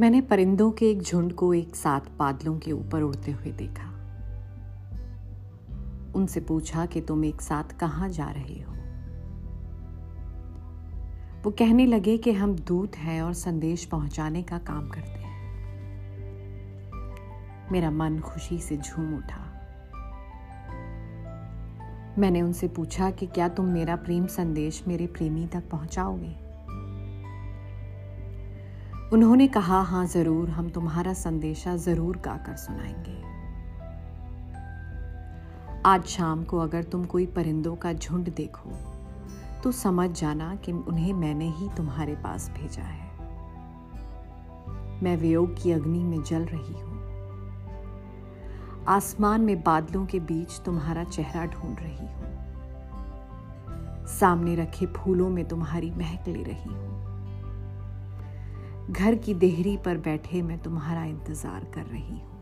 मैंने परिंदों के एक झुंड को एक साथ बादलों के ऊपर उड़ते हुए देखा। उनसे पूछा कि तुम एक साथ कहाँ जा रहे हो? वो कहने लगे कि हम दूत हैं और संदेश पहुँचाने का काम करते हैं। मेरा मन खुशी से झूम उठा। मैंने उनसे पूछा कि क्या तुम मेरा प्रेम संदेश मेरे प्रेमी तक पहुंचाओगे? उन्होंने कहा हाँ ज़रूर, हम तुम्हारा संदेशा ज़रूर गाकर सुनाएँगे। आज शाम को अगर तुम कोई परिंदों का झुंड देखो तो समझ जाना कि उन्हें मैंने ही तुम्हारे पास भेजा है। मैं वियोग की अग्नि में जल रही हूँ। आसमान में बादलों के बीच तुम्हारा चेहरा ढूंढ रही हूँ। सामने रखे फूलों में तुम्हारी महक ले रही हूँ। घर की देहरी पर बैठे मैं तुम्हारा इंतज़ार कर रही हूँ।